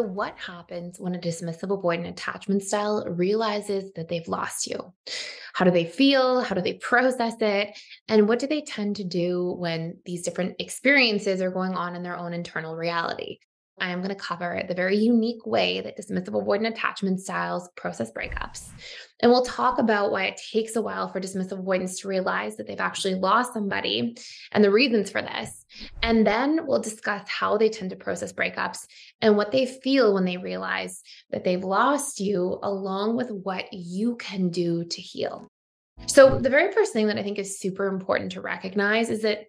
So, what happens when a dismissive avoidant attachment style realizes that they've lost you? How do they feel? How do they process it? And what do they tend to do when these different experiences are going on in their own internal reality? I am going to cover the very unique way that dismissive avoidant attachment styles process breakups. And we'll talk about why it takes a while for dismissive avoidants to realize that they've actually lost somebody and the reasons for this. And then we'll discuss how they tend to process breakups and what they feel when they realize that they've lost you, along with what you can do to heal. So, the very first thing that I think is super important to recognize is that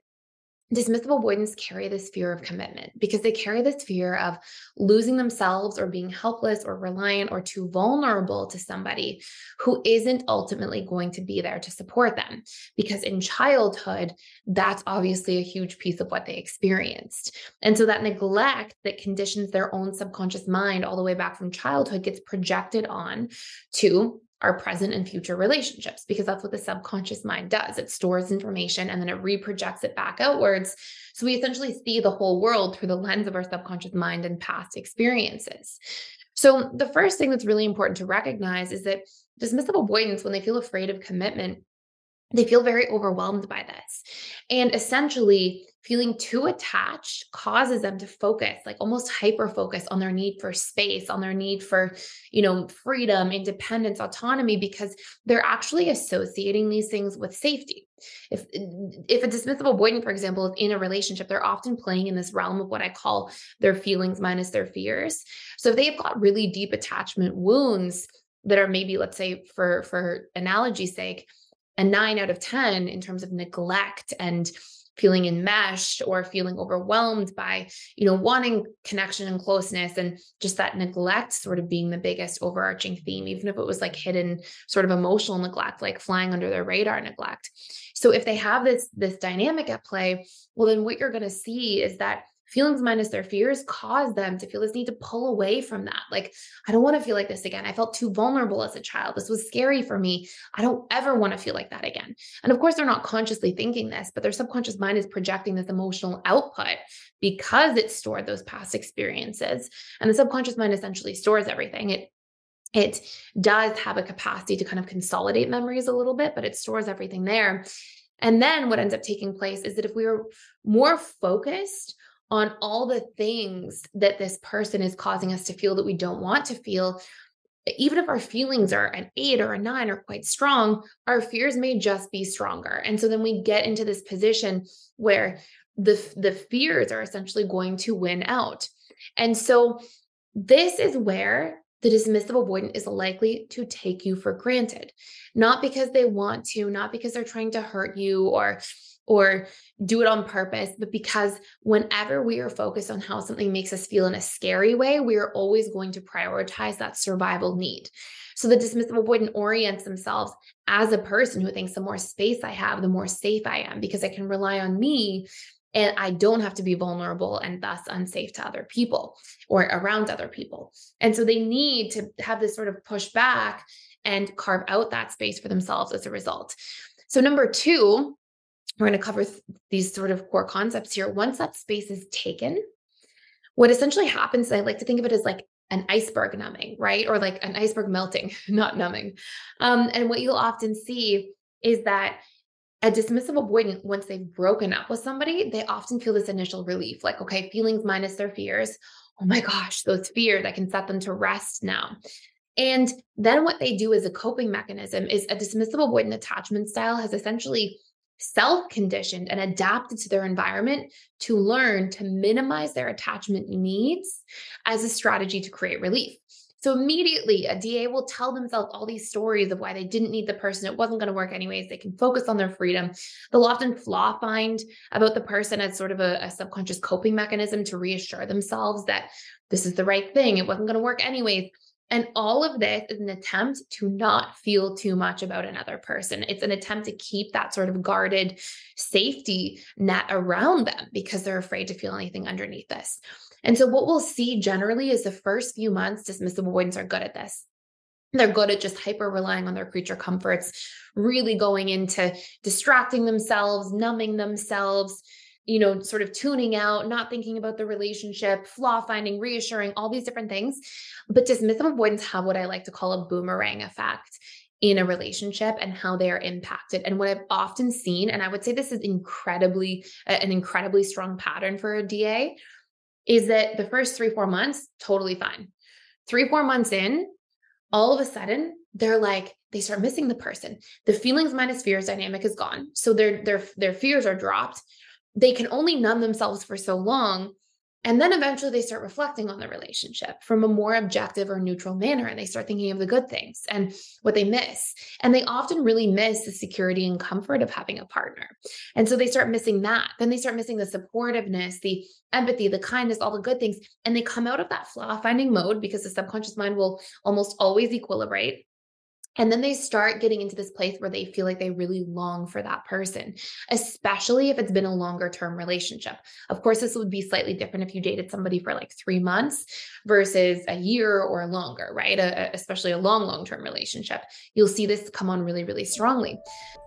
dismissive avoidants carry this fear of commitment because they carry this fear of losing themselves or being helpless or reliant or too vulnerable to somebody who isn't ultimately going to be there to support them. Because in childhood, that's obviously a huge piece of what they experienced. And so that neglect that conditions their own subconscious mind all the way back from childhood gets projected on to our present and future relationships because that's what the subconscious mind does. It stores information and then it reprojects it back outwards. So we essentially see the whole world through the lens of our subconscious mind and past experiences. So the first thing that's really important to recognize is that dismissive avoidants, when they feel afraid of commitment, they feel very overwhelmed by this. And essentially, feeling too attached causes them to focus like almost hyper focus on their need for space on their need for you know freedom independence autonomy because they're actually associating these things with safety. If if a dismissive avoidant for example is in a relationship they're often playing in this realm of what i call their feelings minus their fears. So if they've got really deep attachment wounds that are maybe let's say for for analogy's sake a 9 out of 10 in terms of neglect and feeling enmeshed or feeling overwhelmed by you know wanting connection and closeness and just that neglect sort of being the biggest overarching theme even if it was like hidden sort of emotional neglect like flying under their radar neglect. So if they have this this dynamic at play well then what you're going to see is that feelings minus their fears cause them to feel this need to pull away from that. Like, I don't want to feel like this again. I felt too vulnerable as a child. This was scary for me. I don't ever want to feel like that again. And of course, they're not consciously thinking this, but their subconscious mind is projecting this emotional output because it stored those past experiences. And the subconscious mind essentially stores everything. It it does have a capacity to kind of consolidate memories a little bit, but it stores everything there. And then what ends up taking place is that if we are more focused on all the things that this person is causing us to feel that we don't want to feel, even if our feelings are an eight or a nine or quite strong, our fears may just be stronger. And so then we get into this position where the, the fears are essentially going to win out. And so this is where the dismissive avoidant is likely to take you for granted, not because they want to, not because they're trying to hurt you or or do it on purpose, but because whenever we are focused on how something makes us feel in a scary way, we are always going to prioritize that survival need. So the dismissive avoidant orients themselves as a person who thinks the more space I have, the more safe I am because I can rely on me and I don't have to be vulnerable and thus unsafe to other people or around other people. And so they need to have this sort of push back and carve out that space for themselves as a result. So, number two, we're going to cover th- these sort of core concepts here. Once that space is taken, what essentially happens, I like to think of it as like an iceberg numbing, right? Or like an iceberg melting, not numbing. Um, and what you'll often see is that a dismissive avoidant, once they've broken up with somebody, they often feel this initial relief like, okay, feelings minus their fears. Oh my gosh, those fears, I can set them to rest now. And then what they do as a coping mechanism is a dismissive avoidant attachment style has essentially self conditioned and adapted to their environment to learn to minimize their attachment needs as a strategy to create relief. So immediately a DA will tell themselves all these stories of why they didn't need the person. It wasn't going to work anyways. They can focus on their freedom. They'll often flaw find about the person as sort of a, a subconscious coping mechanism to reassure themselves that this is the right thing. It wasn't going to work anyways. And all of this is an attempt to not feel too much about another person. It's an attempt to keep that sort of guarded safety net around them because they're afraid to feel anything underneath this. And so, what we'll see generally is the first few months, dismissive avoidants are good at this. They're good at just hyper relying on their creature comforts, really going into distracting themselves, numbing themselves, you know, sort of tuning out, not thinking about the relationship, flaw finding, reassuring, all these different things. But dismissive avoidants have what I like to call a boomerang effect in a relationship and how they are impacted. And what I've often seen, and I would say this is incredibly, an incredibly strong pattern for a DA, is that the first three, four months, totally fine. Three, four months in, all of a sudden, they're like, they start missing the person. The feelings minus fears dynamic is gone. So their their their fears are dropped they can only numb themselves for so long. And then eventually they start reflecting on the relationship from a more objective or neutral manner. And they start thinking of the good things and what they miss. And they often really miss the security and comfort of having a partner. And so they start missing that. Then they start missing the supportiveness, the empathy, the kindness, all the good things. And they come out of that flaw finding mode because the subconscious mind will almost always equilibrate and then they start getting into this place where they feel like they really long for that person, especially if it's been a longer term relationship. Of course, this would be slightly different if you dated somebody for like three months versus a year or longer, right? A, especially a long, long term relationship. You'll see this come on really, really strongly.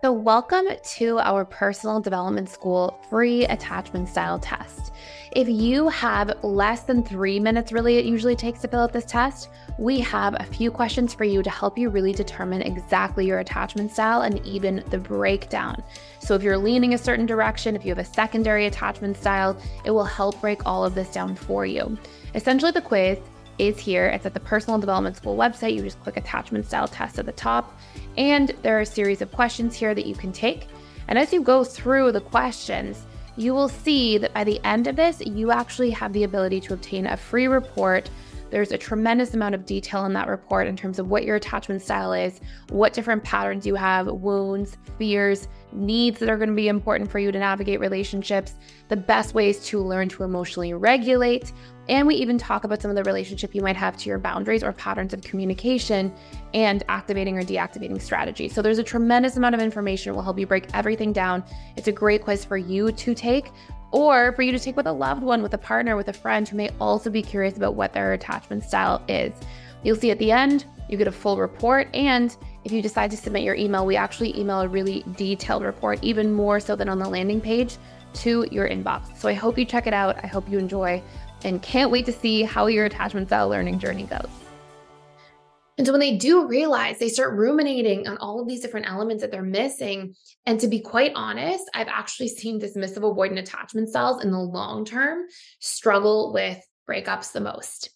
So, welcome to our personal development school free attachment style test. If you have less than three minutes, really, it usually takes to fill out this test, we have a few questions for you to help you really determine exactly your attachment style and even the breakdown. So, if you're leaning a certain direction, if you have a secondary attachment style, it will help break all of this down for you. Essentially, the quiz is here. It's at the Personal Development School website. You just click attachment style test at the top, and there are a series of questions here that you can take. And as you go through the questions, you will see that by the end of this, you actually have the ability to obtain a free report. There's a tremendous amount of detail in that report in terms of what your attachment style is, what different patterns you have, wounds, fears, needs that are going to be important for you to navigate relationships, the best ways to learn to emotionally regulate, and we even talk about some of the relationship you might have to your boundaries or patterns of communication and activating or deactivating strategies. So there's a tremendous amount of information that will help you break everything down. It's a great quiz for you to take or for you to take with a loved one, with a partner, with a friend who may also be curious about what their attachment style is. You'll see at the end, you get a full report. And if you decide to submit your email, we actually email a really detailed report, even more so than on the landing page, to your inbox. So I hope you check it out. I hope you enjoy and can't wait to see how your attachment style learning journey goes. And so when they do realize, they start ruminating on all of these different elements that they're missing. And to be quite honest, I've actually seen dismissive avoidant attachment styles in the long term struggle with breakups the most.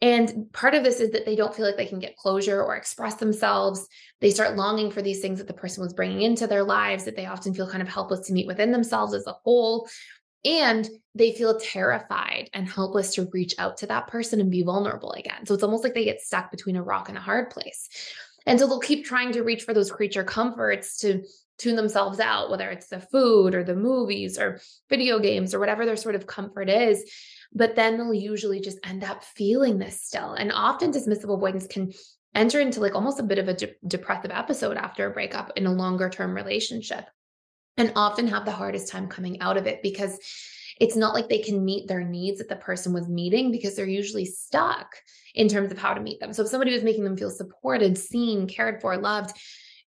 And part of this is that they don't feel like they can get closure or express themselves. They start longing for these things that the person was bringing into their lives that they often feel kind of helpless to meet within themselves as a whole. And they feel terrified and helpless to reach out to that person and be vulnerable again. So it's almost like they get stuck between a rock and a hard place. And so they'll keep trying to reach for those creature comforts to tune themselves out, whether it's the food or the movies or video games or whatever their sort of comfort is. But then they'll usually just end up feeling this still. And often dismissive avoidants can enter into like almost a bit of a de- depressive episode after a breakup in a longer term relationship and often have the hardest time coming out of it because it's not like they can meet their needs that the person was meeting because they're usually stuck in terms of how to meet them. So if somebody was making them feel supported, seen, cared for, loved,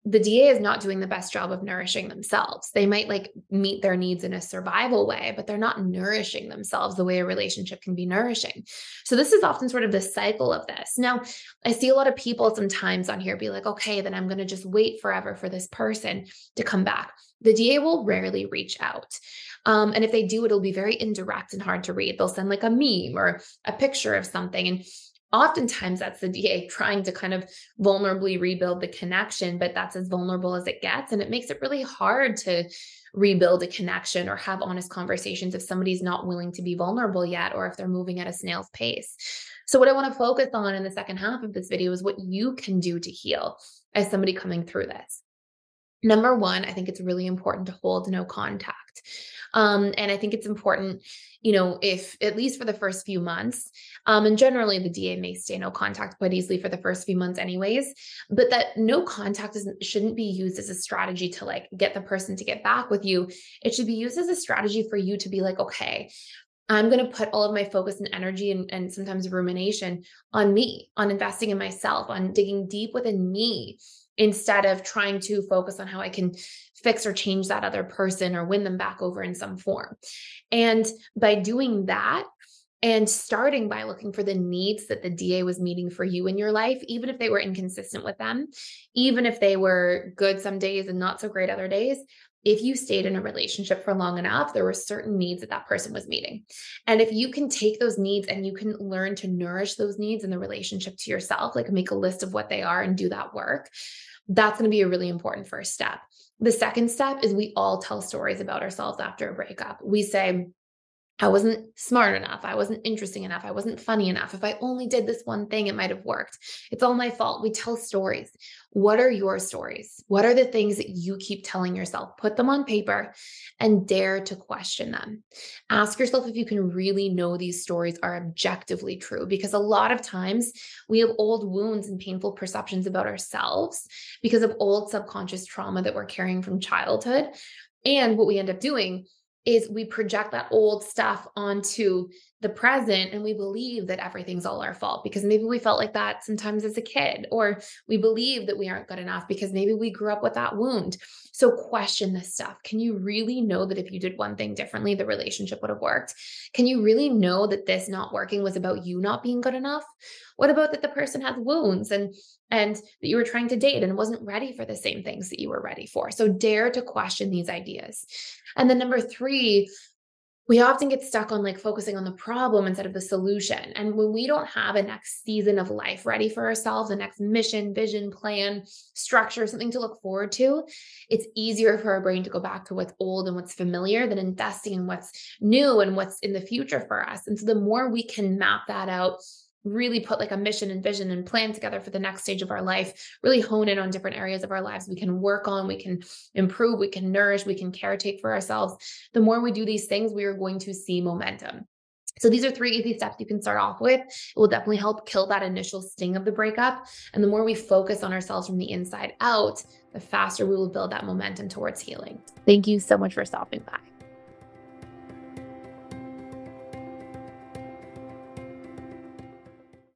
the DA is not doing the best job of nourishing themselves. They might like meet their needs in a survival way, but they're not nourishing themselves the way a relationship can be nourishing. So, this is often sort of the cycle of this. Now, I see a lot of people sometimes on here be like, okay, then I'm going to just wait forever for this person to come back. The DA will rarely reach out. Um, and if they do, it'll be very indirect and hard to read. They'll send like a meme or a picture of something. And oftentimes that's the DA trying to kind of vulnerably rebuild the connection, but that's as vulnerable as it gets. And it makes it really hard to rebuild a connection or have honest conversations if somebody's not willing to be vulnerable yet or if they're moving at a snail's pace. So, what I want to focus on in the second half of this video is what you can do to heal as somebody coming through this. Number one, I think it's really important to hold no contact. Um, and I think it's important, you know, if at least for the first few months, um, and generally the DA may stay no contact quite easily for the first few months, anyways, but that no contact shouldn't be used as a strategy to like get the person to get back with you. It should be used as a strategy for you to be like, okay, I'm going to put all of my focus and energy and, and sometimes rumination on me, on investing in myself, on digging deep within me instead of trying to focus on how I can fix or change that other person or win them back over in some form. And by doing that, and starting by looking for the needs that the DA was meeting for you in your life, even if they were inconsistent with them, even if they were good some days and not so great other days, if you stayed in a relationship for long enough, there were certain needs that that person was meeting. And if you can take those needs and you can learn to nourish those needs in the relationship to yourself, like make a list of what they are and do that work, that's going to be a really important first step. The second step is we all tell stories about ourselves after a breakup. We say, I wasn't smart enough. I wasn't interesting enough. I wasn't funny enough. If I only did this one thing, it might have worked. It's all my fault. We tell stories. What are your stories? What are the things that you keep telling yourself? Put them on paper and dare to question them. Ask yourself if you can really know these stories are objectively true, because a lot of times we have old wounds and painful perceptions about ourselves because of old subconscious trauma that we're carrying from childhood. And what we end up doing is we project that old stuff onto the present and we believe that everything's all our fault because maybe we felt like that sometimes as a kid or we believe that we aren't good enough because maybe we grew up with that wound. So question this stuff. Can you really know that if you did one thing differently the relationship would have worked? Can you really know that this not working was about you not being good enough? What about that the person has wounds and and that you were trying to date and wasn't ready for the same things that you were ready for? So dare to question these ideas. And then number 3 we often get stuck on like focusing on the problem instead of the solution. And when we don't have a next season of life ready for ourselves, a next mission, vision, plan, structure, something to look forward to, it's easier for our brain to go back to what's old and what's familiar than investing in what's new and what's in the future for us. And so the more we can map that out really put like a mission and vision and plan together for the next stage of our life, really hone in on different areas of our lives we can work on, we can improve, we can nourish, we can caretake for ourselves. The more we do these things, we are going to see momentum. So these are three easy steps you can start off with. It will definitely help kill that initial sting of the breakup. And the more we focus on ourselves from the inside out, the faster we will build that momentum towards healing. Thank you so much for stopping by.